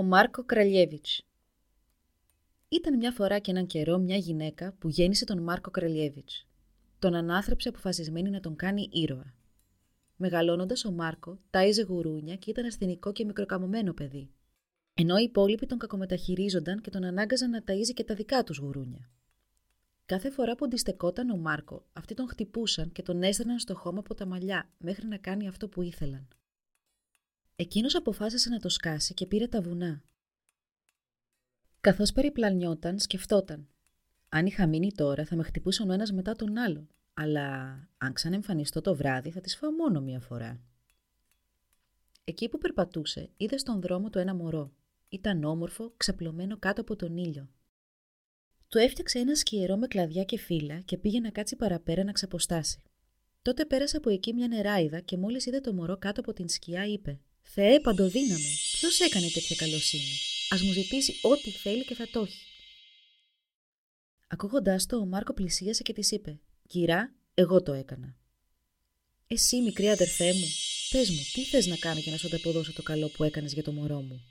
Ο Μάρκο Κραλιέβιτς Ήταν μια φορά και έναν καιρό μια γυναίκα που γέννησε τον Μάρκο Κραλιέβιτς. Τον ανάθρεψε αποφασισμένη να τον κάνει ήρωα. Μεγαλώνοντας ο Μάρκο, τάιζε γουρούνια και ήταν ασθενικό και μικροκαμωμένο παιδί. Ενώ οι υπόλοιποι τον κακομεταχειρίζονταν και τον ανάγκαζαν να ταΐζει και τα δικά τους γουρούνια. Κάθε φορά που αντιστεκόταν ο Μάρκο, αυτοί τον χτυπούσαν και τον έστελναν στο χώμα από τα μαλλιά μέχρι να κάνει αυτό που ήθελαν. Εκείνος αποφάσισε να το σκάσει και πήρε τα βουνά. Καθώς περιπλανιόταν, σκεφτόταν. Αν είχα μείνει τώρα θα με χτυπούσαν ο ένας μετά τον άλλο, αλλά αν ξανεμφανιστώ το βράδυ θα τις φάω μόνο μία φορά. Εκεί που περπατούσε, είδε στον δρόμο του ένα μωρό. Ήταν όμορφο, ξαπλωμένο κάτω από τον ήλιο. Του έφτιαξε ένα σκιερό με κλαδιά και φύλλα και πήγε να κάτσει παραπέρα να ξαποστάσει. Τότε πέρασε από εκεί μια νεράιδα και μόλις είδε το μωρό κάτω από την σκιά, είπε: Θεέ παντοδύναμε, ποιος έκανε τέτοια καλοσύνη; Α μου ζητήσει ό,τι θέλει και θα το έχει. Ακούγοντάς το, ο Μάρκο πλησίασε και της είπε: Κυρά, εγώ το έκανα. Εσύ, μικρή αδερφέ μου, πες μου, τι θες να κάνω για να σου ανταποδώσω το καλό που έκανες για το μωρό μου;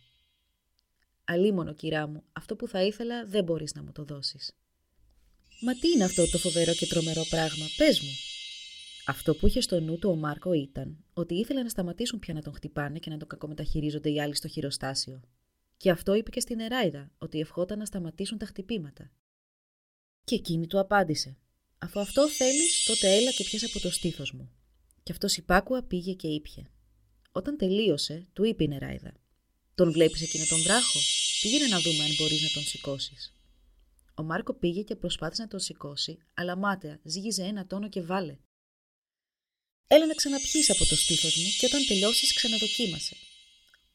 Αλίμονο, κυρά μου, αυτό που θα ήθελα δεν μπορείς να μου το δώσεις. Μα τι είναι αυτό το φοβερό και τρομερό πράγμα, πες μου, αυτό που είχε στο νου του ο Μάρκο ήταν ότι ήθελε να σταματήσουν πια να τον χτυπάνε και να τον κακομεταχειρίζονται οι άλλοι στο χειροστάσιο. Και αυτό είπε και στην Εράιδα, ότι ευχόταν να σταματήσουν τα χτυπήματα. Και εκείνη του απάντησε: Αφού αυτό θέλεις, τότε έλα και πιάσε από το στήθος μου. Και αυτός υπάκουα πήγε και ήπια. Όταν τελείωσε, του είπε η Νεράιδα: Τον βλέπεις εκείνο τον βράχο, πήγαινε να δούμε αν μπορείς να τον σηκώσεις. Ο Μάρκο πήγε και προσπάθησε να τον σηκώσει, αλλά μάταια ζύγιζε ένα τόνο και βάλε. Έλα να ξαναπιείς από το στήθος μου και όταν τελειώσεις ξαναδοκίμασε.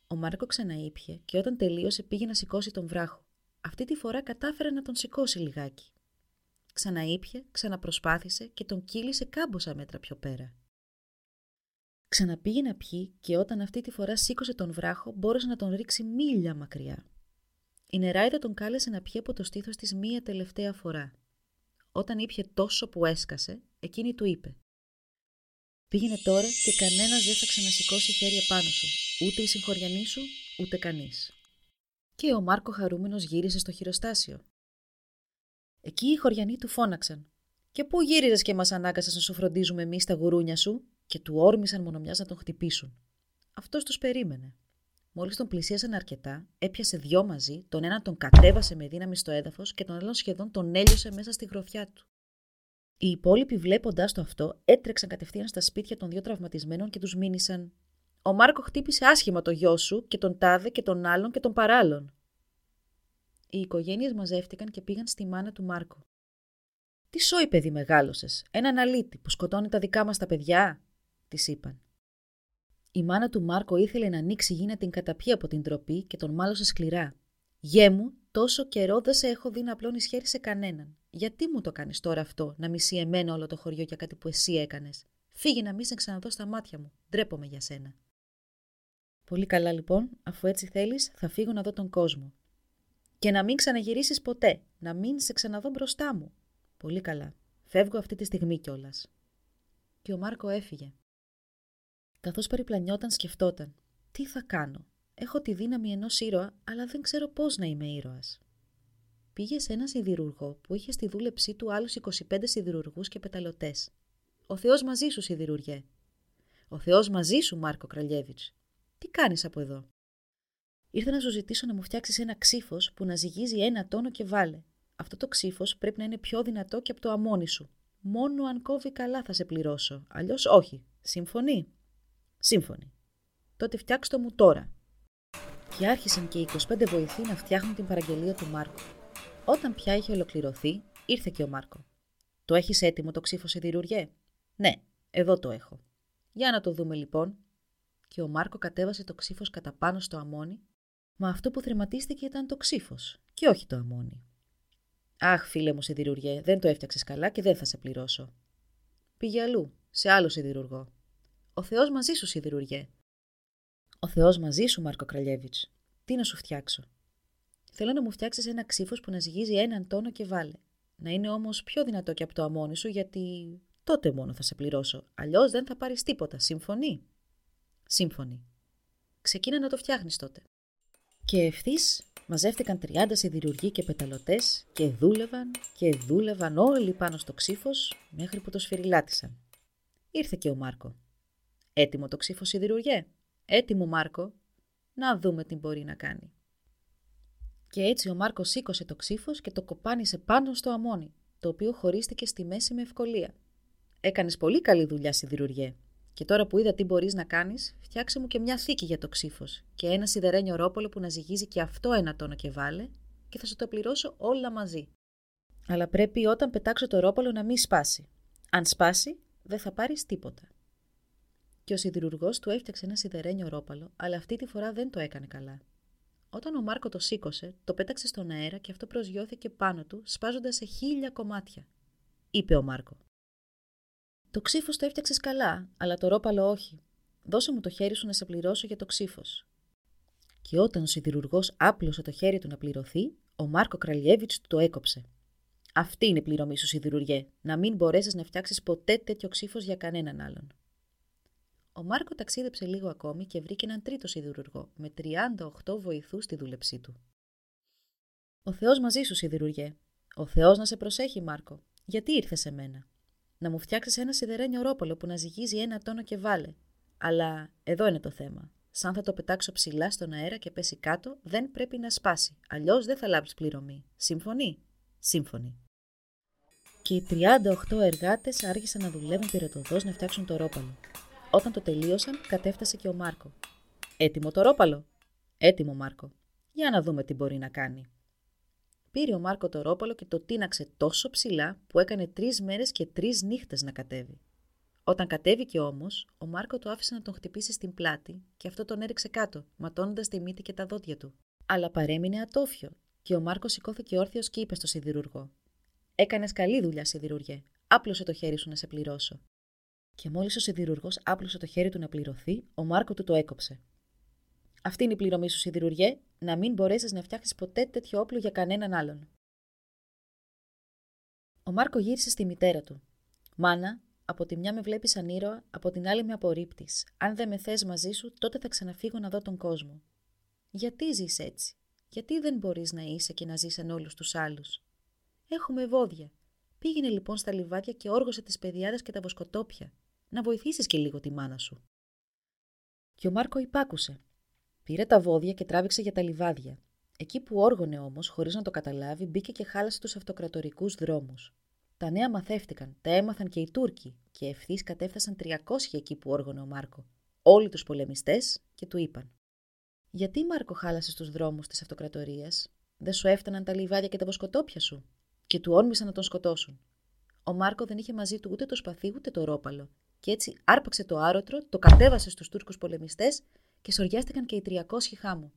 Ο Μάρκο ξαναήπιε και όταν τελείωσε πήγε να σηκώσει τον βράχο. Αυτή τη φορά κατάφερε να τον σηκώσει λιγάκι. Ξαναήπιε, ξαναπροσπάθησε και τον κύλησε κάμποσα μέτρα πιο πέρα. Ξαναπήγε να πιει και όταν αυτή τη φορά σήκωσε τον βράχο μπόρεσε να τον ρίξει μίλια μακριά. Η νεράιδα τον κάλεσε να πιει από το στήθος της μία τελευταία φορά. Όταν ήπιε τόσο που έσκασε, εκείνη του είπε Πήγαινε τώρα και κανένας δεν θα ξανασηκώσει χέρι επάνω σου. Ούτε η συγχωριανή σου, ούτε κανείς. Και ο Μάρκο χαρούμενος γύρισε στο χειροστάσιο. Εκεί οι χωριανοί του φώναξαν. Και πού γύριζες και μας ανάγκασες να σου φροντίζουμε εμείς τα γουρούνια σου, και του όρμησαν μονομιάς να τον χτυπήσουν. Αυτός τους περίμενε. Μόλις τον πλησίασαν αρκετά, έπιασε δυο μαζί, τον έναν τον κατέβασε με δύναμη στο έδαφος και τον άλλον σχεδόν τον έλειωσε μέσα στη γροθιά του. Οι υπόλοιποι, βλέποντας το αυτό, έτρεξαν κατευθείαν στα σπίτια των δύο τραυματισμένων και τους μήνυσαν: Ο Μάρκο χτύπησε άσχημα το γιο σου και τον τάδε και τον άλλον και τον παράλλον. Οι οικογένειες μαζεύτηκαν και πήγαν στη μάνα του Μάρκο. Τι σόι, παιδί, μεγάλωσες, έναν αλήτη που σκοτώνει τα δικά μας τα παιδιά, της είπαν. Η μάνα του Μάρκο ήθελε να ανοίξει γη να την καταπιεί από την τροπή και τον μάλωσε σκληρά. Γέ μου, τόσο καιρό δεν σε έχω δει να απλώνεις χέρι σε κανέναν. Γιατί μου το κάνεις τώρα αυτό, να μισεί εμένα όλο το χωριό για κάτι που εσύ έκανες; Φύγε να μην σε ξαναδώ στα μάτια μου. Ντρέπομαι για σένα. Πολύ καλά λοιπόν, αφού έτσι θέλεις, θα φύγω να δω τον κόσμο. Και να μην ξαναγυρίσεις ποτέ, να μην σε ξαναδώ μπροστά μου. Πολύ καλά. Φεύγω αυτή τη στιγμή κιόλας. Και ο Μάρκο έφυγε. Καθώς περιπλανιόταν, σκεφτόταν. Τι θα κάνω; Έχω τη δύναμη ενός ήρωα, αλλά δεν ξέρω πώς να είμαι ήρωας πήγε σε ένα σιδηρουργό που είχε στη δούλεψή του άλλους 25 σιδηρουργού και πεταλωτές. Ο Θεός μαζί σου, σιδηρουργέ. Ο Θεός μαζί σου, Μάρκο Κραλιέβιτς. Τι κάνεις από εδώ; Ήρθα να σου ζητήσω να μου φτιάξεις ένα ξύφος που να ζυγίζει ένα τόνο και βάλε. Αυτό το ξύφος πρέπει να είναι πιο δυνατό και από το αμόνι σου. Μόνο αν κόβει καλά θα σε πληρώσω. Αλλιώς όχι. Σύμφωνοι. Σύμφωνοι. Τότε φτιάξτε το μου τώρα. Και άρχισαν και οι 25 βοηθοί να φτιάχνουν την παραγγελία του Μάρκου. Όταν πια είχε ολοκληρωθεί, ήρθε και ο Μάρκο. Το έχεις έτοιμο το ξύφο σιδηρουργέ. Ναι, εδώ το έχω. Για να το δούμε λοιπόν. Και ο Μάρκο κατέβασε το ξύφος κατά πάνω στο αμόνι Μα αυτό που θρηματίστηκε ήταν το ξύφος και όχι το αμόνι. Αχ, φίλε μου σιδηρουργέ, δεν το έφτιαξες καλά και δεν θα σε πληρώσω. Πήγε αλλού, σε άλλο σιδηρουργό. Ο Θεός μαζί σου, σιδηρουργέ. Ο Θεός μαζί σου, Μάρκο Κραλιέβιτς. Τι να σου φτιάξω; Θέλω να μου φτιάξεις ένα ξύφος που να ζυγίζει έναν τόνο και βάλε. Να είναι όμως πιο δυνατό και από το αμόνι σου, γιατί τότε μόνο θα σε πληρώσω. Αλλιώς δεν θα πάρεις τίποτα. Συμφωνεί; Σύμφωνη. Ξεκίνα να το φτιάχνεις τότε. Και ευθύς μαζεύτηκαν 30 σιδηρουργοί και πεταλωτές και δούλευαν και δούλευαν όλοι πάνω στο ξύφος μέχρι που το σφυριλάτησαν. Ήρθε και ο Μάρκο. Έτοιμο το ξύφος σιδηρουργέ. Έτοιμο Μάρκο. Να δούμε τι μπορεί να κάνει. Και έτσι ο Μάρκος σήκωσε το ξύφος και το κοπάνισε πάνω στο αμόνι, το οποίο χωρίστηκε στη μέση με ευκολία. Έκανες πολύ καλή δουλειά, σιδηρουργέ. Και τώρα που είδα τι μπορείς να κάνεις, φτιάξε μου και μια θήκη για το ξύφος και ένα σιδερένιο ρόπολο που να ζυγίζει και αυτό ένα τόνο και βάλε και θα σου το πληρώσω όλα μαζί. Αλλά πρέπει όταν πετάξω το ρόπολο να μην σπάσει. Αν σπάσει, δεν θα πάρεις τίποτα. Και ο σιδηρουργός του έφτιαξε ένα σιδερένιο ρόπαλο, αλλά αυτή τη φορά δεν το έκανε καλά. Όταν ο Μάρκο το σήκωσε, το πέταξε στον αέρα και αυτό προσγειώθηκε πάνω του, σπάζοντας σε χίλια κομμάτια. Είπε ο Μάρκο. Το ξύφος το έφτιαξες καλά, αλλά το ρόπαλο όχι. Δώσε μου το χέρι σου να σε πληρώσω για το ξύφος. Και όταν ο σιδηρουργός άπλωσε το χέρι του να πληρωθεί, ο Μάρκο Κραλιέβιτς του το έκοψε. Αυτή είναι η πληρωμή σου, σιδηρουργέ, να μην μπορέσεις να φτιάξεις ποτέ τέτοιο ξύφος για κανέναν άλλον. Ο Μάρκο ταξίδεψε λίγο ακόμη και βρήκε έναν τρίτο σιδηρουργό, με 38 βοηθούς στη δούλεψή του. Ο Θεός μαζί σου, σιδηρουργέ. Ο Θεός να σε προσέχει, Μάρκο. Γιατί ήρθες σε μένα; Να μου φτιάξεις ένα σιδερένιο ρόπολο που να ζυγίζει ένα τόνο και βάλε. Αλλά εδώ είναι το θέμα. Σαν θα το πετάξω ψηλά στον αέρα και πέσει κάτω, δεν πρέπει να σπάσει. Αλλιώς δεν θα λάβεις πληρωμή. Συμφωνεί; Σύμφωνοι. Και οι 38 εργάτες άρχισαν να δουλεύουν πυρετοδός να φτιάξουν το ρόπαλο. Όταν το τελείωσαν, κατέφτασε και ο Μάρκο. Έτοιμο το ρόπαλο; Έτοιμο, Μάρκο. Για να δούμε τι μπορεί να κάνει. Πήρε ο Μάρκο το ρόπαλο και το τίναξε τόσο ψηλά που έκανε τρεις μέρες και τρεις νύχτες να κατέβει. Όταν κατέβηκε όμως, ο Μάρκο το άφησε να τον χτυπήσει στην πλάτη και αυτό τον έριξε κάτω, ματώνοντας τη μύτη και τα δόντια του. Αλλά παρέμεινε ατόφιο και ο Μάρκο σηκώθηκε όρθιος και είπε στο σιδηρουργό: Έκανες καλή δουλειά, σιδηρουργέ. Άπλωσε το χέρι σου να σε πληρώσω. Και μόλις ο σιδηρουργός άπλωσε το χέρι του να πληρωθεί, ο Μάρκο του το έκοψε. Αυτή είναι η πληρωμή σου, σιδηρουργέ, να μην μπορέσεις να φτιάξει ποτέ τέτοιο όπλο για κανέναν άλλον. Ο Μάρκο γύρισε στη μητέρα του. Μάνα, από τη μια με βλέπεις σαν ήρωα, από την άλλη με απορρίπτεις. Αν δεν με θες μαζί σου, τότε θα ξαναφύγω να δω τον κόσμο. Γιατί ζεις έτσι, γιατί δεν μπορείς να είσαι και να ζεις σαν όλους τους άλλους; Έχουμε βόδια. Πήγαινε λοιπόν στα λιβάδια και όργωσε τις παιδιάδε και τα βοσκοτόπια. Να βοηθήσεις και λίγο τη μάνα σου. Και ο Μάρκο υπάκουσε. Πήρε τα βόδια και τράβηξε για τα λιβάδια. Εκεί που όργωνε όμως, χωρίς να το καταλάβει, μπήκε και χάλασε τους αυτοκρατορικούς δρόμους. Τα νέα μαθεύτηκαν, τα έμαθαν και οι Τούρκοι, και ευθύς κατέφτασαν 300 εκεί που όργωνε ο Μάρκο. Όλοι τους πολεμιστές και του είπαν: Γιατί, Μάρκο, χάλασες τους δρόμους της αυτοκρατορίας, δεν σου έφταναν τα λιβάδια και τα βοσκοτόπια σου, και του όρμησαν να τον σκοτώσουν. Ο Μάρκο δεν είχε μαζί του ούτε το σπαθί ούτε το ρόπαλο, και έτσι άρπαξε το άρωτρο, το κατέβασε στους Τούρκους πολεμιστές και σοριάστηκαν και οι 300 χάμου.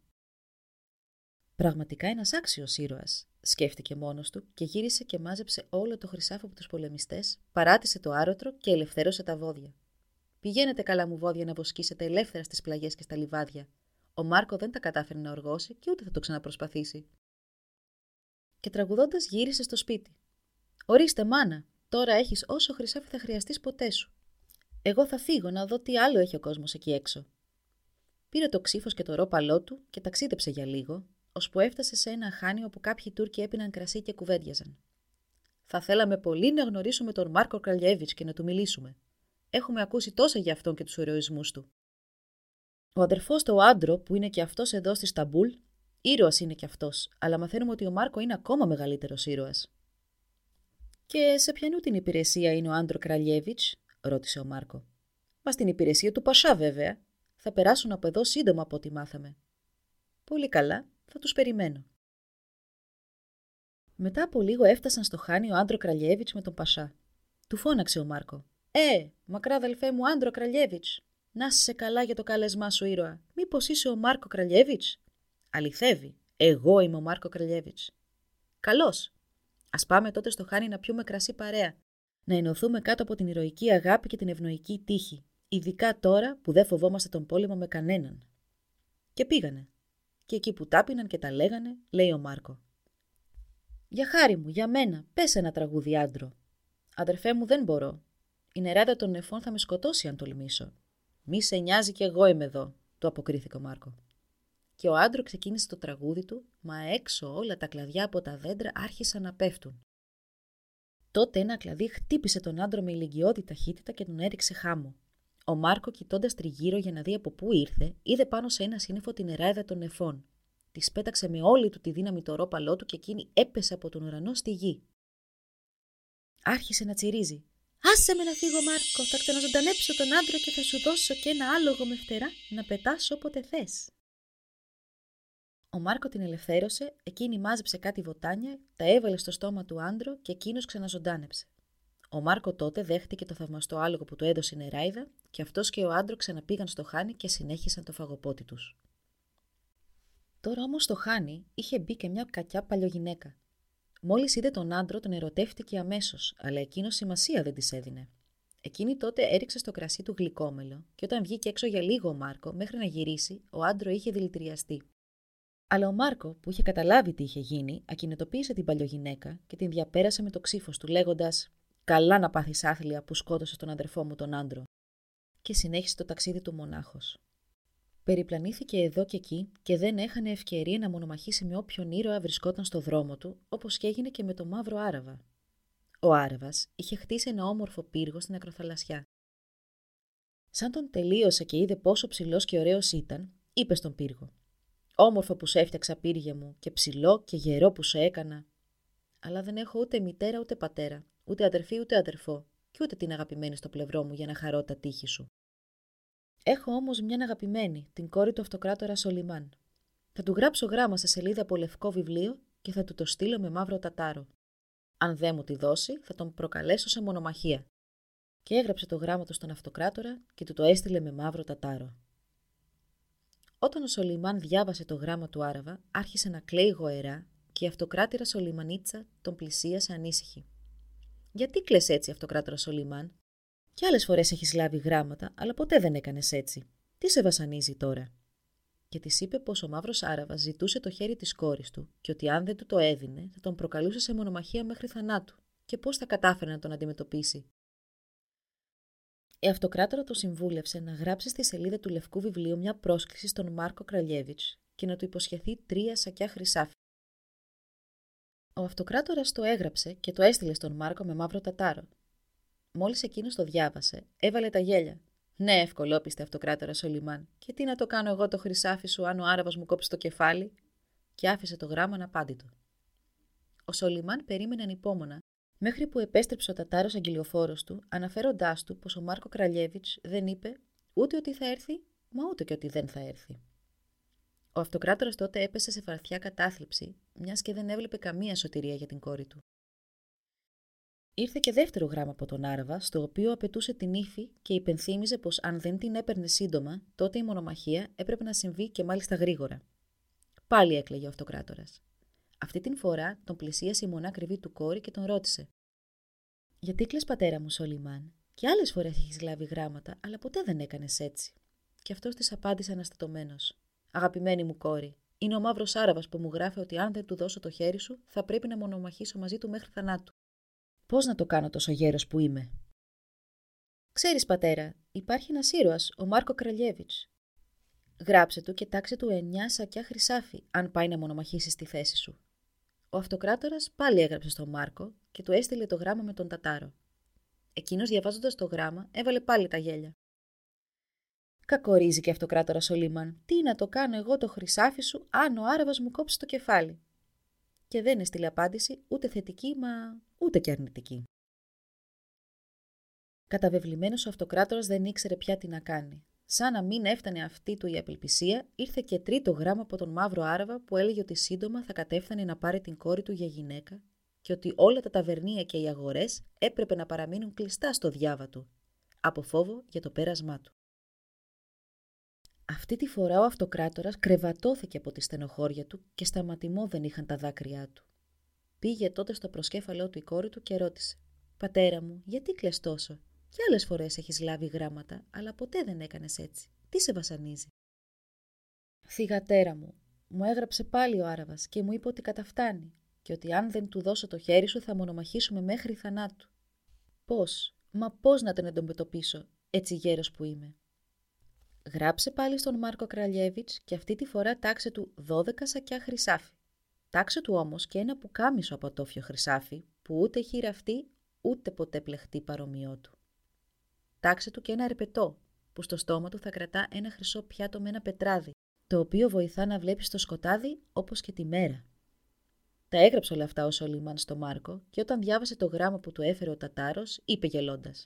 Πραγματικά ένας άξιος ήρωας, σκέφτηκε μόνος του και γύρισε και μάζεψε όλο το χρυσάφο από τους πολεμιστές, παράτησε το άρωτρο και ελευθέρωσε τα βόδια. Πηγαίνετε καλά μου βόδια να βοσκήσετε ελεύθερα στις πλαγιές και στα λιβάδια. Ο Μάρκο δεν τα κατάφερε να οργώσει και ούτε θα το ξαναπροσπαθήσει. Και τραγουδώντας γύρισε στο σπίτι. Ορίστε, μάνα, τώρα έχεις όσο χρυσάφι θα χρειαστείς ποτέ σου. Εγώ θα φύγω να δω τι άλλο έχει ο κόσμος εκεί έξω. Πήρε το ξύφος και το ρόπαλό του και ταξίδεψε για λίγο, ώσπου έφτασε σε ένα χάνι όπου κάποιοι Τούρκοι έπιναν κρασί και κουβέντιαζαν. Θα θέλαμε πολύ να γνωρίσουμε τον Μάρκο Κραλιέβιτ και να του μιλήσουμε. Έχουμε ακούσει τόσα για αυτόν και τους ηρωισμούς του. Ο αδερφός του Άντρο, που είναι και αυτός εδώ στη Σταμπούλ, ήρωας είναι και αυτός, αλλά μαθαίνουμε ότι ο Μάρκο είναι ακόμα μεγαλύτερος ήρωας. Και σε ποιανού την υπηρεσία είναι ο Άντρο Κραλιέβιτς, ρώτησε ο Μάρκο. Μα στην υπηρεσία του Πασά, βέβαια, θα περάσουν από εδώ σύντομα από ό,τι μάθαμε. Πολύ καλά, θα τους περιμένω. Μετά από λίγο έφτασαν στο χάνι ο Άντρο Κραλιέβιτς με τον Πασά. Του φώναξε ο Μάρκο. «Ε, μακρά αδελφέ μου Άντρο Κραλιέβιτς, να σε καλά για το κάλεσμά σου ήρωα. Μήπως είσαι ο Μάρκο Κραλιέβιτς» Αληθεύει. Εγώ είμαι ο Μάρκο Κρελιέβιτ. Καλώς. Α πάμε τότε στο χάνι να πιούμε κρασί παρέα. Να ενωθούμε κάτω από την ηρωική αγάπη και την ευνοϊκή τύχη. Ειδικά τώρα που δεν φοβόμαστε τον πόλεμο με κανέναν. Και πήγανε. Και εκεί που τάπιναν και τα λέγανε, λέει ο Μάρκο. Για χάρη μου, για μένα, πες ένα τραγούδι άντρο. Αδερφέ μου, δεν μπορώ. Η νεράδα των νεφών θα με σκοτώσει αν τολμήσω. Μη σε νοιάζει κι εγώ είμαι εδώ, του αποκρίθηκε ο Μάρκο. Και ο άντρο ξεκίνησε το τραγούδι του, μα έξω όλα τα κλαδιά από τα δέντρα άρχισαν να πέφτουν. Τότε ένα κλαδί χτύπησε τον άντρο με ηλικιώδη ταχύτητα και τον έριξε χάμο. Ο Μάρκο, κοιτώντας τριγύρω για να δει από πού ήρθε, είδε πάνω σε ένα σύννεφο την νεράδα των νεφών. Της πέταξε με όλη του τη δύναμη το ρόπαλό του και εκείνη έπεσε από τον ουρανό στη γη. Άρχισε να τσιρίζει. Άσε με να φύγω, Μάρκο. Θα ξαναζωντανέψω τον άντρα και θα σου δώσω και ένα άλογο με φτερά να πετάσω όποτε θες. Ο Μάρκο την ελευθέρωσε, εκείνη μάζεψε κάτι βοτάνια, τα έβαλε στο στόμα του άντρο και εκείνος ξαναζωντάνεψε. Ο Μάρκο τότε δέχτηκε το θαυμαστό άλογο που του έδωσε η νεράιδα και αυτός και ο άντρο ξαναπήγαν στο χάνι και συνέχισαν το φαγοπότη τους. Τώρα όμως στο χάνι είχε μπει και μια κακιά παλιογυναίκα. Μόλις είδε τον άντρο, τον ερωτεύτηκε αμέσως, αλλά εκείνος σημασία δεν της έδινε. Εκείνη τότε έριξε στο κρασί του γλυκόμελο, και όταν βγήκε έξω για λίγο ο Μάρκο, μέχρι να γυρίσει, ο άντρο είχε δηλητηριαστεί. Αλλά ο Μάρκο, που είχε καταλάβει τι είχε γίνει, ακινητοποίησε την παλιογυναίκα και την διαπέρασε με το ξύφος του, λέγοντας: Καλά να πάθεις άθλια που σκότωσε τον αδερφό μου τον άντρο. Και συνέχισε το ταξίδι του μονάχος. Περιπλανήθηκε εδώ και εκεί και δεν έχανε ευκαιρία να μονομαχήσει με όποιον ήρωα βρισκόταν στο δρόμο του, όπως και έγινε και με το μαύρο Άραβα. Ο Άραβας είχε χτίσει ένα όμορφο πύργο στην ακροθαλασσιά. Σαν τον τελείωσε και είδε πόσο ψηλός και ωραίος ήταν, είπε στον πύργο: Όμορφο που σε έφτιαξα πύργια μου και ψηλό και γερό που σε έκανα. Αλλά δεν έχω ούτε μητέρα ούτε πατέρα, ούτε αδερφή ούτε αδερφό, και ούτε την αγαπημένη στο πλευρό μου για να χαρώ τα τείχη σου. Έχω όμως μια αγαπημένη, την κόρη του αυτοκράτορα Σολιμάν. Θα του γράψω γράμμα σε σελίδα από λευκό βιβλίο και θα του το στείλω με μαύρο τατάρο. Αν δεν μου τη δώσει, θα τον προκαλέσω σε μονομαχία. Και έγραψε το γράμμα του στον αυτοκράτορα και του το έστειλε με μαύρο τατάρο. Όταν ο Σολιμάν διάβασε το γράμμα του Άραβα, άρχισε να κλαίει γοερά και η αυτοκράτηρα Σολιμανίτσα τον πλησίασε ανήσυχη. Γιατί κλε έτσι, αυτοκράτορα Σολιμάν, και άλλες φορές έχεις λάβει γράμματα, αλλά ποτέ δεν έκανες έτσι. Τι σε βασανίζει τώρα; Και της είπε πως ο μαύρος Άραβα ζητούσε το χέρι της κόρης του και ότι αν δεν του το έδινε, θα τον προκαλούσε σε μονομαχία μέχρι θανάτου και πώ θα κατάφερε να τον αντιμετωπίσει. Η αυτοκράτορα το συμβούλευσε να γράψει στη σελίδα του λευκού βιβλίου μια πρόσκληση στον Μάρκο Κραλιέβιτς και να του υποσχεθεί τρία σακιά χρυσάφι. Ο αυτοκράτορας το έγραψε και το έστειλε στον Μάρκο με μαύρο τατάρο. Μόλις εκείνος το διάβασε, έβαλε τα γέλια. Ναι, ευκολόπιστε αυτοκράτορας Σολιμάν. Και τι να το κάνω εγώ το χρυσάφι σου, αν ο Άραβας μου κόψει το κεφάλι; Και άφησε το γράμμα αναπάντητο. Ο Σολιμάν περίμενε ανυπόμονα μέχρι που επέστρεψε ο τατάρος αγγελιοφόρος του, αναφέροντάς του πως ο Μάρκο Κραλιέβιτς δεν είπε ούτε ότι θα έρθει, μα ούτε και ότι δεν θα έρθει. Ο αυτοκράτορας τότε έπεσε σε φαρθιά κατάθλιψη, μιας και δεν έβλεπε καμία σωτηρία για την κόρη του. Ήρθε και δεύτερο γράμμα από τον Άραβα, στο οποίο απαιτούσε την ύφη και υπενθύμιζε πως αν δεν την έπαιρνε σύντομα, τότε η μονομαχία έπρεπε να συμβεί και μάλιστα γρήγορα. Πάλι έκλαιγε ο αυτοκράτορας. Αυτή την φορά τον πλησίασε η μονά κρυβή του κόρη και τον ρώτησε. Γιατί κλε, πατέρα μου, Σολιμάν, και άλλες φορές έχεις λάβει γράμματα, αλλά ποτέ δεν έκανες έτσι. Και αυτός της απάντησε αναστατωμένος. Αγαπημένη μου κόρη, είναι ο μαύρος Άραβα που μου γράφει ότι αν δεν του δώσω το χέρι σου, θα πρέπει να μονομαχήσω μαζί του μέχρι θανάτου. Πώς να το κάνω τόσο γέρος που είμαι; Ξέρεις, πατέρα, υπάρχει ένας ήρωας, ο Μάρκο Κραλιέβιτ. Γράψε του και τάξε του εννιά σακιά χρυσάφι, αν πάει να μονομαχήσεις στη θέση σου. Ο αυτοκράτορας πάλι έγραψε στον Μάρκο και του έστειλε το γράμμα με τον Τατάρο. Εκείνος, διαβάζοντας το γράμμα, έβαλε πάλι τα γέλια. Κακορίζει και αυτοκράτορας Σολίμαν. Τι να το κάνω εγώ το χρυσάφι σου, αν ο Άραβας μου κόψει το κεφάλι. Και δεν έστειλε απάντηση ούτε θετική, μα ούτε και αρνητική. Καταβεβλημένος ο αυτοκράτορας δεν ήξερε πια τι να κάνει. Σαν να μην έφτανε αυτή του η απελπισία, ήρθε και τρίτο γράμμα από τον Μαύρο Άραβα που έλεγε ότι σύντομα θα κατέφθανε να πάρει την κόρη του για γυναίκα και ότι όλα τα ταβερνία και οι αγορές έπρεπε να παραμείνουν κλειστά στο διάβα του, από φόβο για το πέρασμά του. Αυτή τη φορά ο αυτοκράτορας κρεβατώθηκε από τη στενοχώρια του και σταματημό δεν είχαν τα δάκρυά του. Πήγε τότε στο προσκέφαλό του η κόρη του και ρώτησε «Πατέρα μου, γιατί κλαις τόσο, κι άλλες φορές έχεις λάβει γράμματα, αλλά ποτέ δεν έκανες έτσι. Τι σε βασανίζει» «Θυγατέρα μου, μου έγραψε πάλι ο Άραβας και μου είπε ότι καταφτάνει και ότι αν δεν του δώσω το χέρι σου θα μονομαχήσουμε μέχρι θανάτου. Πώς, μα πώς να τον εντοπιτοποιήσω, έτσι γέρος που είμαι; Γράψε πάλι στον Μάρκο Κραλιέβιτς και αυτή τη φορά τάξε του 12 σακιά χρυσάφι. Τάξε του όμως και ένα πουκάμισο από τόφιο χρυσάφι που ούτε έχει ραφτεί ούτε ποτέ πλεχτεί παρομοιό του. Τάξε του και ένα ερπετό που στο στόμα του θα κρατά ένα χρυσό πιάτο με ένα πετράδι το οποίο βοηθά να βλέπεις το σκοτάδι όπως και τη μέρα. Τα έγραψε όλα αυτά ο Σολιμάν στο Μάρκο και όταν διάβασε το γράμμα που του έφερε ο Τατάρος, είπε γελώντας.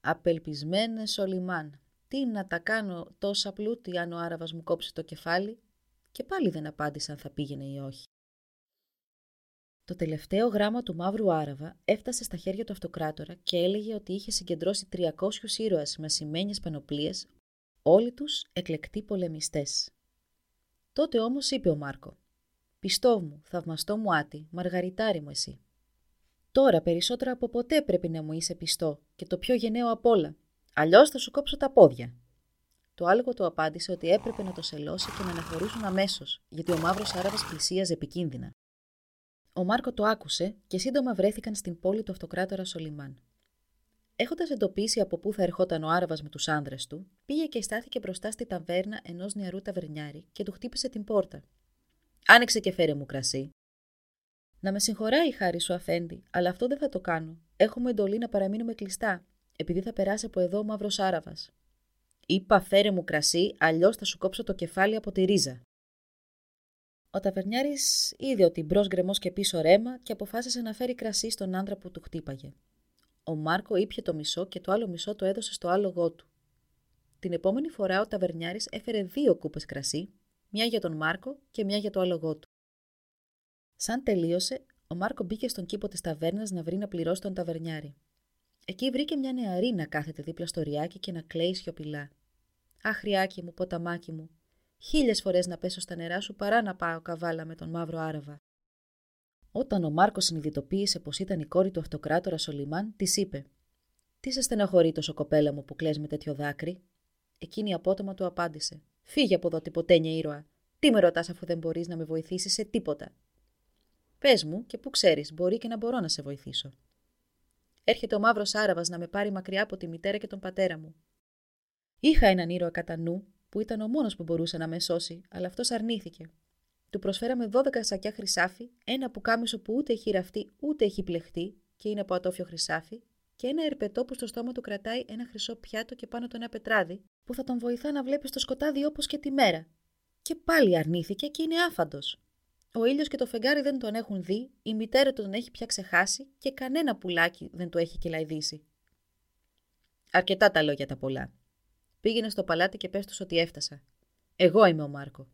«Απελπισμένε Σολιμάν, τι να τα κάνω τόσα πλούτη αν ο Άραβας μου κόψει το κεφάλι» και πάλι δεν απάντησε αν θα πήγαινε ή όχι. Το τελευταίο γράμμα του Μαύρου Άραβα έφτασε στα χέρια του αυτοκράτορα και έλεγε ότι είχε συγκεντρώσει 300 ήρωες με σημαίνιες πανοπλίες, όλοι τους εκλεκτοί πολεμιστές. Τότε όμως είπε ο Μάρκο Πιστό μου, θαυμαστό μου άτι, μαργαριτάρι μου εσύ. Τώρα περισσότερα από ποτέ πρέπει να μου είσαι πιστό και το πιο γενναίο απ' όλα. Αλλιώς θα σου κόψω τα πόδια. Το άλογο του απάντησε ότι έπρεπε να το σελώσει και να αναχωρήσουν αμέσως, γιατί ο μαύρος Άραβας πλησίαζε επικίνδυνα. Ο Μάρκο το άκουσε και σύντομα βρέθηκαν στην πόλη του αυτοκράτορα Σολιμάν. Έχοντας εντοπίσει από πού θα ερχόταν ο Άραβας με τους άνδρες του, πήγε και στάθηκε μπροστά στη ταβέρνα ενός νεαρού ταβερνιάρη και του χτύπησε την πόρτα. Άνοιξε και φέρε μου κρασί. Να με συγχωράει η χάρη σου, Αφέντη, αλλά αυτό δεν θα το κάνω. Έχουμε εντολή να παραμείνουμε κλειστά, επειδή θα περάσει από εδώ ο μαύρος Άραβας. Είπα φέρε μου κρασί, αλλιώς θα σου κόψω το κεφάλι από τη ρίζα. Ο ταβερνιάρης είδε ότι μπρος γκρεμός και πίσω ρέμα και αποφάσισε να φέρει κρασί στον άντρα που του χτύπαγε. Ο Μάρκο ήπια το μισό και το άλλο μισό το έδωσε στο άλογό του. Την επόμενη φορά ο ταβερνιάρης έφερε δύο κούπες κρασί μια για τον Μάρκο και μια για το άλογό του. Σαν τελείωσε, ο Μάρκο μπήκε στον κήπο της ταβέρνας να βρει να πληρώσει τον ταβερνιάρη. Εκεί βρήκε μια νεαρή να κάθεται δίπλα στο ριάκι και να κλαίει σιωπηλά. Αχριάκι μου, ποταμάκι μου, χίλιες φορές να πέσω στα νερά σου παρά να πάω καβάλα με τον μαύρο άραβα. Όταν ο Μάρκος συνειδητοποίησε πως ήταν η κόρη του αυτοκράτορα Σολιμάν, της είπε: Τι σε στεναχωρεί τόσο κοπέλα μου που κλαις με τέτοιο δάκρυ; Εκείνη απότομα του απάντησε: Φύγε από εδώ, τυποτένια ήρωα. Τι με ρωτάς αφού δεν μπορείς να με βοηθήσεις σε τίποτα. Πες μου και πού ξέρεις, μπορεί και να μπορώ να σε βοηθήσω. Έρχεται ο μαύρος Άραβας να με πάρει μακριά από τη μητέρα και τον πατέρα μου. Είχα έναν ήρωα κατά νου, που ήταν ο μόνος που μπορούσε να με σώσει, αλλά αυτός αρνήθηκε. Του προσφέραμε 12 σακιά χρυσάφι, ένα πουκάμισο που ούτε έχει ραφτεί ούτε έχει πλεχτεί και είναι από ατόφιο χρυσάφι, και ένα ερπετό που στο στόμα του κρατάει ένα χρυσό πιάτο και πάνω το ένα πετράδι, που θα τον βοηθά να βλέπει το σκοτάδι όπως και τη μέρα. Και πάλι αρνήθηκε και είναι άφαντος. Ο ήλιος και το φεγγάρι δεν τον έχουν δει, η μητέρα του τον έχει πια ξεχάσει και κανένα πουλάκι δεν του έχει κελαϊδίσει. Αρκετά τα λόγια τα πολλά. Πήγαινε στο παλάτι και πες τους ότι έφτασα. Εγώ είμαι ο Μάρκο.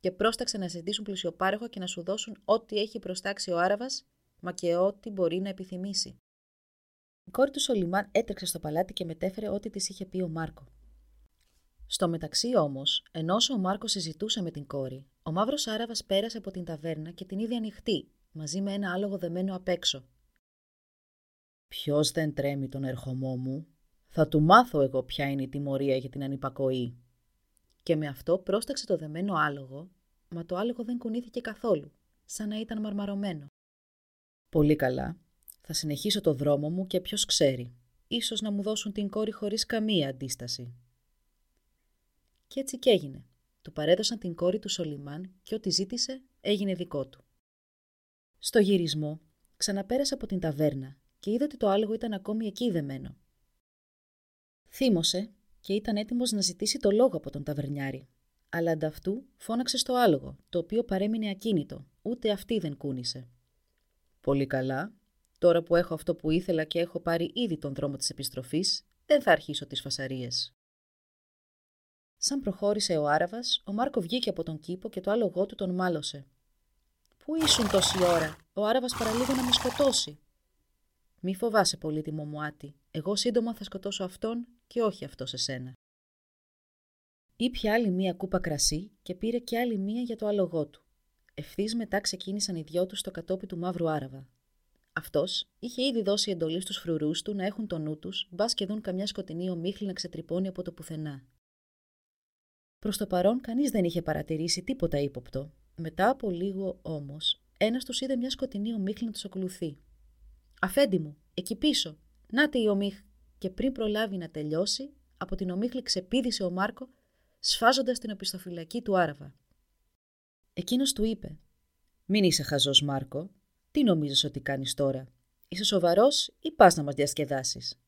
Και πρόσταξε να ζητήσουν πλουσιοπάροχο και να σου δώσουν ό,τι έχει προστάξει ο Άραβας, μα και ό,τι μπορεί να επιθυμήσει. Η κόρη του Σολιμάν έτρεξε στο παλάτι και μετέφερε ό,τι της είχε πει ο Μάρκο. Στο μεταξύ όμως, ενώ ο Μάρκο συζητούσε με την κόρη, ο μαύρος Άραβας πέρασε από την ταβέρνα και την είδε ανοιχτή, μαζί με ένα άλογο δεμένο απ' έξω. Ποιος δεν τρέμει τον ερχομό μου, θα του μάθω εγώ ποια είναι η τιμωρία για την ανυπακοή. Και με αυτό πρόσταξε το δεμένο άλογο, μα το άλογο δεν κουνήθηκε καθόλου, σαν να ήταν μαρμαρωμένο. Πολύ καλά, θα συνεχίσω το δρόμο μου και ποιος ξέρει. Ίσως να μου δώσουν την κόρη χωρίς καμία αντίσταση. Και έτσι και έγινε. Του παρέδωσαν την κόρη του Σολιμάν και ό,τι ζήτησε έγινε δικό του. Στο γυρισμό ξαναπέρασε από την ταβέρνα και είδε ότι το άλογο ήταν ακόμη εκεί δεμένο. Θύμωσε και ήταν έτοιμος να ζητήσει το λόγο από τον ταβερνιάρη. Αλλά ανταυτού φώναξε στο άλογο, το οποίο παρέμεινε ακίνητο, ούτε αυτή δεν κούνησε. «Πολύ καλά, Τώρα που έχω αυτό που ήθελα και έχω πάρει ήδη τον δρόμο της επιστροφής, δεν θα αρχίσω τις φασαρίες. Σαν προχώρησε ο Άραβας, ο Μάρκο βγήκε από τον κήπο και το άλογό του τον μάλωσε. «Πού ήσουν τόση ώρα, ο Άραβας παραλίγο να με σκοτώσει». «Μη φοβάσαι, πολύτιμο μου άτι, εγώ σύντομα θα σκοτώσω αυτόν και όχι αυτό σε σένα». Ήπια άλλη μία κούπα κρασί και πήρε και άλλη μία για το άλογό του. Ευθύς μετά ξεκίνησαν οι δυο τους στο κατόπι του Μαύρου Άραβα. Αυτός είχε ήδη δώσει εντολή στους φρουρούς του να έχουν το νου τους, μπας και δουν καμιά σκοτεινή ομίχλη να ξετρυπώνει από το πουθενά. Προς το παρόν, κανείς δεν είχε παρατηρήσει τίποτα ύποπτο. Μετά από λίγο όμως, ένας τους είδε μια σκοτεινή ομίχλη να τους ακολουθεί. Αφέντη μου, εκεί πίσω, νάτε η ομίχ. Και πριν προλάβει να τελειώσει, από την ομίχλη ξεπίδησε ο Μάρκο, σφάζοντας την οπισθοφυλακή του Άραβα. Εκείνος του είπε: Μην είσαι χαζός, Μάρκο. Τι νομίζεις ότι κάνεις τώρα; Είσαι σοβαρός ή πας να μας διασκεδάσεις;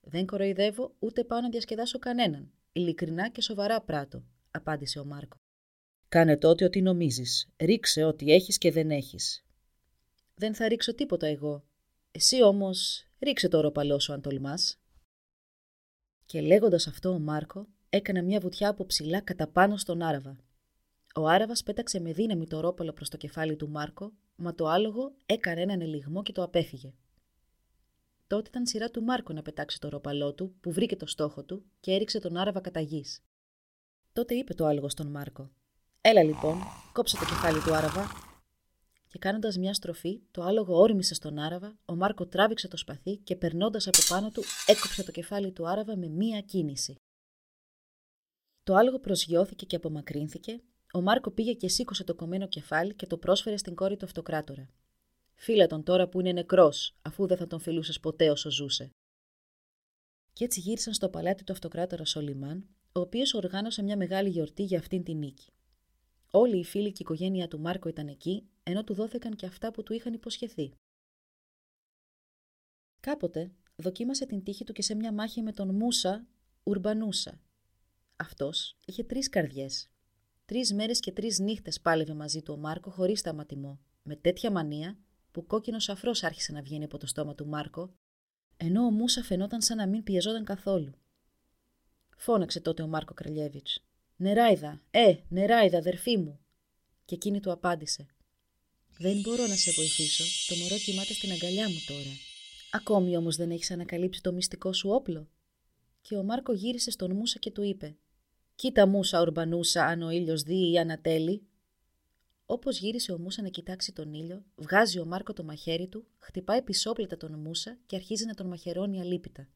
Δεν κοροϊδεύω ούτε πάω να διασκεδάσω κανέναν. Ειλικρινά και σοβαρά πράτο, απάντησε ο Μάρκο. Κάνε τότε ό,τι νομίζεις. Ρίξε ό,τι έχεις και δεν έχεις. Δεν θα ρίξω τίποτα εγώ. Εσύ όμως ρίξε το ροπαλό σου αν τολμάς. Και λέγοντας αυτό ο Μάρκο έκανε μια βουτιά από ψηλά κατά πάνω στον Άραβα. Ο Άραβας πέταξε με δύναμη το ρόπαλο προς το κεφάλι του Μάρκο, μα το άλογο έκανε έναν ελιγμό και το απέφυγε. Τότε ήταν σειρά του Μάρκο να πετάξει το ρόπαλό του, που βρήκε το στόχο του και έριξε τον Άραβα κατά γης. Τότε είπε το άλογο στον Μάρκο: Έλα λοιπόν, κόψε το κεφάλι του Άραβα. Και κάνοντας μια στροφή, το άλογο όρμησε στον Άραβα, ο Μάρκο τράβηξε το σπαθί και περνώντας από πάνω του, έκοψε το κεφάλι του Άραβα με μία κίνηση. Το άλογο προσγειώθηκε και απομακρύνθηκε, ο Μάρκο πήγε και σήκωσε το κομμένο κεφάλι και το πρόσφερε στην κόρη του αυτοκράτορα. Φίλα τον τώρα που είναι νεκρός, αφού δεν θα τον φιλούσες ποτέ όσο ζούσε. Και έτσι γύρισαν στο παλάτι του αυτοκράτορα Σολιμάν, ο οποίος οργάνωσε μια μεγάλη γιορτή για αυτήν την νίκη. Όλοι οι φίλοι και η οικογένεια του Μάρκο ήταν εκεί, ενώ του δόθηκαν και αυτά που του είχαν υποσχεθεί. Κάποτε δοκίμασε την τύχη του και σε μια μάχη με τον Μούσα Ουρμπανούσα. Αυτός είχε τρεις καρδιές. Τρεις μέρες και τρεις νύχτες πάλευε μαζί του ο Μάρκο χωρίς σταματημό, με τέτοια μανία που κόκκινος αφρός άρχισε να βγαίνει από το στόμα του Μάρκο, ενώ ο Μούσα φαινόταν σαν να μην πιεζόταν καθόλου. Φώναξε τότε ο Μάρκο Κρελιέβιτς. Νεράιδα, ε, νεράιδα, αδερφή μου. Και εκείνη του απάντησε. Δεν μπορώ να σε βοηθήσω. Το μωρό κοιμάται στην αγκαλιά μου τώρα. Ακόμη όμως δεν έχεις ανακαλύψει το μυστικό σου όπλο. Και ο Μάρκο γύρισε στον Μούσα και του είπε: Κοίτα Μούσα, ορμπανούσα, αν ο ήλιος δει ή ανατέλει. Όπως γύρισε ο Μούσα να κοιτάξει τον ήλιο, βγάζει ο Μάρκο το μαχαίρι του, χτυπάει πισόπλητα τον Μούσα και αρχίζει να τον μαχαιρώνει αλίπητα.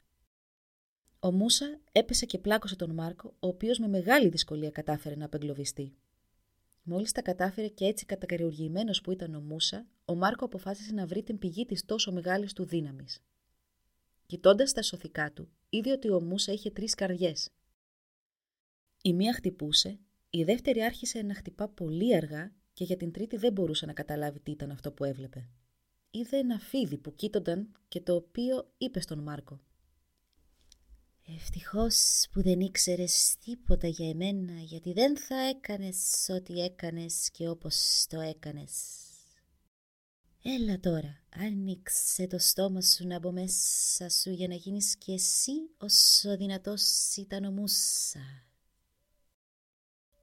Ο Μούσα έπεσε και πλάκωσε τον Μάρκο, ο οποίος με μεγάλη δυσκολία κατάφερε να απεγκλωβιστεί. Μόλις τα κατάφερε και έτσι κατακαριουργημένο που ήταν ο Μούσα, ο Μάρκο αποφάσισε να βρει την πηγή της τόσο μεγάλης του δύναμης. Κοιτώντας τα σωθικά του, είδε ότι ο Μούσα είχε τρεις καρδιές. Η μία χτυπούσε, η δεύτερη άρχισε να χτυπά πολύ αργά και για την τρίτη δεν μπορούσε να καταλάβει τι ήταν αυτό που έβλεπε. Είδε ένα φίδι που κοίτονταν και το οποίο είπε στον Μάρκο. Ευτυχώς που δεν ήξερες τίποτα για εμένα, γιατί δεν θα έκανες ό,τι έκανες και όπως το έκανες. Έλα τώρα, άνοιξε το στόμα σου να μπω μέσα σου για να γίνεις κι εσύ όσο δυνατός ήταν ο Μούσα.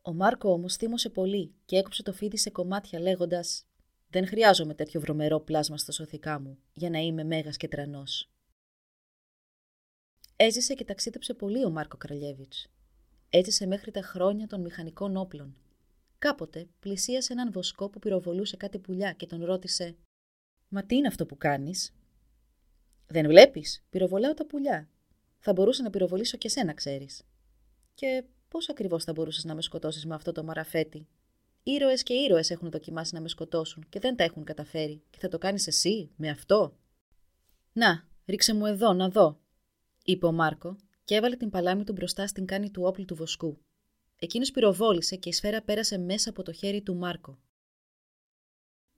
Ο Μάρκο όμως θύμωσε πολύ και έκοψε το φίδι σε κομμάτια λέγοντας: Δεν χρειάζομαι τέτοιο βρωμερό πλάσμα στα σωθικά μου για να είμαι μέγας και τρανός. Έζησε και ταξίδεψε πολύ ο Μάρκο Κραλιέβιτ. Έζησε μέχρι τα χρόνια των μηχανικών όπλων. Κάποτε πλησίασε έναν βοσκό που πυροβολούσε κάτι πουλιά και τον ρώτησε: Μα τι είναι αυτό που κάνεις; Δεν βλέπεις, πυροβολάω τα πουλιά. Θα μπορούσα να πυροβολήσω και σένα, ξέρεις. Και Πώς ακριβώς θα μπορούσες να με σκοτώσεις με αυτό το μαραφέτη; Ήρωες και ήρωες έχουν δοκιμάσει να με σκοτώσουν και δεν τα έχουν καταφέρει. Και θα το κάνεις εσύ, με αυτό; Να, ρίξε μου εδώ, να δω, είπε ο Μάρκο και έβαλε την παλάμη του μπροστά στην κάνη του όπλου του βοσκού. Εκείνος πυροβόλησε και η σφαίρα πέρασε μέσα από το χέρι του Μάρκο.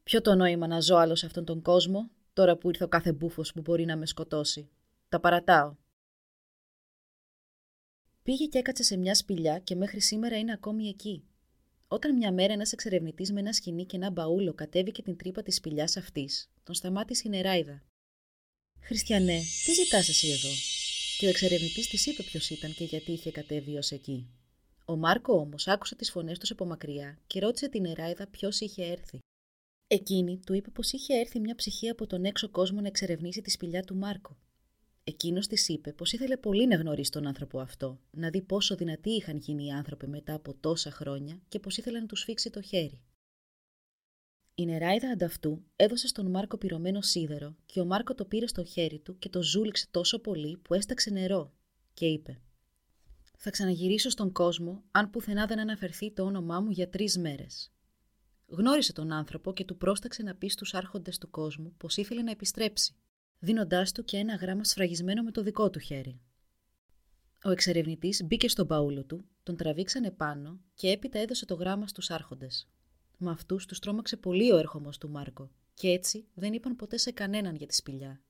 Ποιο το νόημα να ζω άλλος σε αυτόν τον κόσμο, τώρα που ήρθε ο κάθε μπούφος που μπορεί να με σκοτώσει. Τα παρατάω. Πήγε και έκατσε σε μια σπηλιά και μέχρι σήμερα είναι ακόμη εκεί. Όταν μια μέρα ένας εξερευνητής με ένα σκηνή και ένα μπαούλο κατέβηκε την τρύπα της σπηλιάς αυτής, τον σταμάτησε η νεράιδα. Χριστιανέ, τι ζητάς εσύ εδώ; Και ο εξερευνητής της είπε ποιος ήταν και γιατί είχε κατέβει ως εκεί. Ο Μάρκο όμως άκουσε τις φωνές τους από μακριά και ρώτησε την νεράιδα ποιος είχε έρθει. Εκείνη του είπε πως είχε έρθει μια ψυχή από τον έξω κόσμο να εξερευνήσει τη σπηλιά του Μάρκο. Εκείνος της είπε πως ήθελε πολύ να γνωρίσει τον άνθρωπο αυτό, να δει πόσο δυνατοί είχαν γίνει οι άνθρωποι μετά από τόσα χρόνια και πως ήθελε να τους σφίξει το χέρι. Η νεράιδα ανταυτού έδωσε στον Μάρκο πυρωμένο σίδερο και ο Μάρκο το πήρε στο χέρι του και το ζούληξε τόσο πολύ που έσταξε νερό και είπε «Θα ξαναγυρίσω στον κόσμο αν πουθενά δεν αναφερθεί το όνομά μου για τρεις μέρες». Γνώρισε τον άνθρωπο και του πρόσταξε να πει στους άρχοντες του κόσμου πως ήθελε να επιστρέψει, δίνοντάς του και ένα γράμμα σφραγισμένο με το δικό του χέρι. Ο εξερευνητής μπήκε στον παούλο του, τον τραβήξανε πάνω και έπειτα έδωσε το γράμμα στους άρχοντες. Με αυτούς τους τρόμαξε πολύ ο έρχομος του Μάρκο, και έτσι δεν είπαν ποτέ σε κανέναν για τη σπηλιά.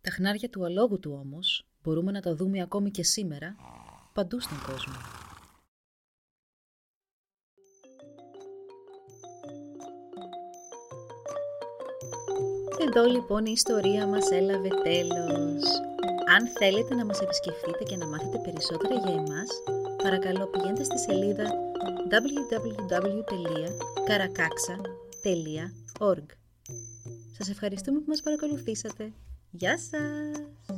Τα χνάρια του αλόγου του όμως μπορούμε να τα δούμε ακόμη και σήμερα παντού στον κόσμο. Εδώ λοιπόν η ιστορία μας έλαβε τέλος. Αν θέλετε να μας επισκεφτείτε και να μάθετε περισσότερα για εμάς, παρακαλώ πηγαίνετε στη σελίδα www.karakaksa.org Σας ευχαριστούμε που μας παρακολουθήσατε. Γεια σας!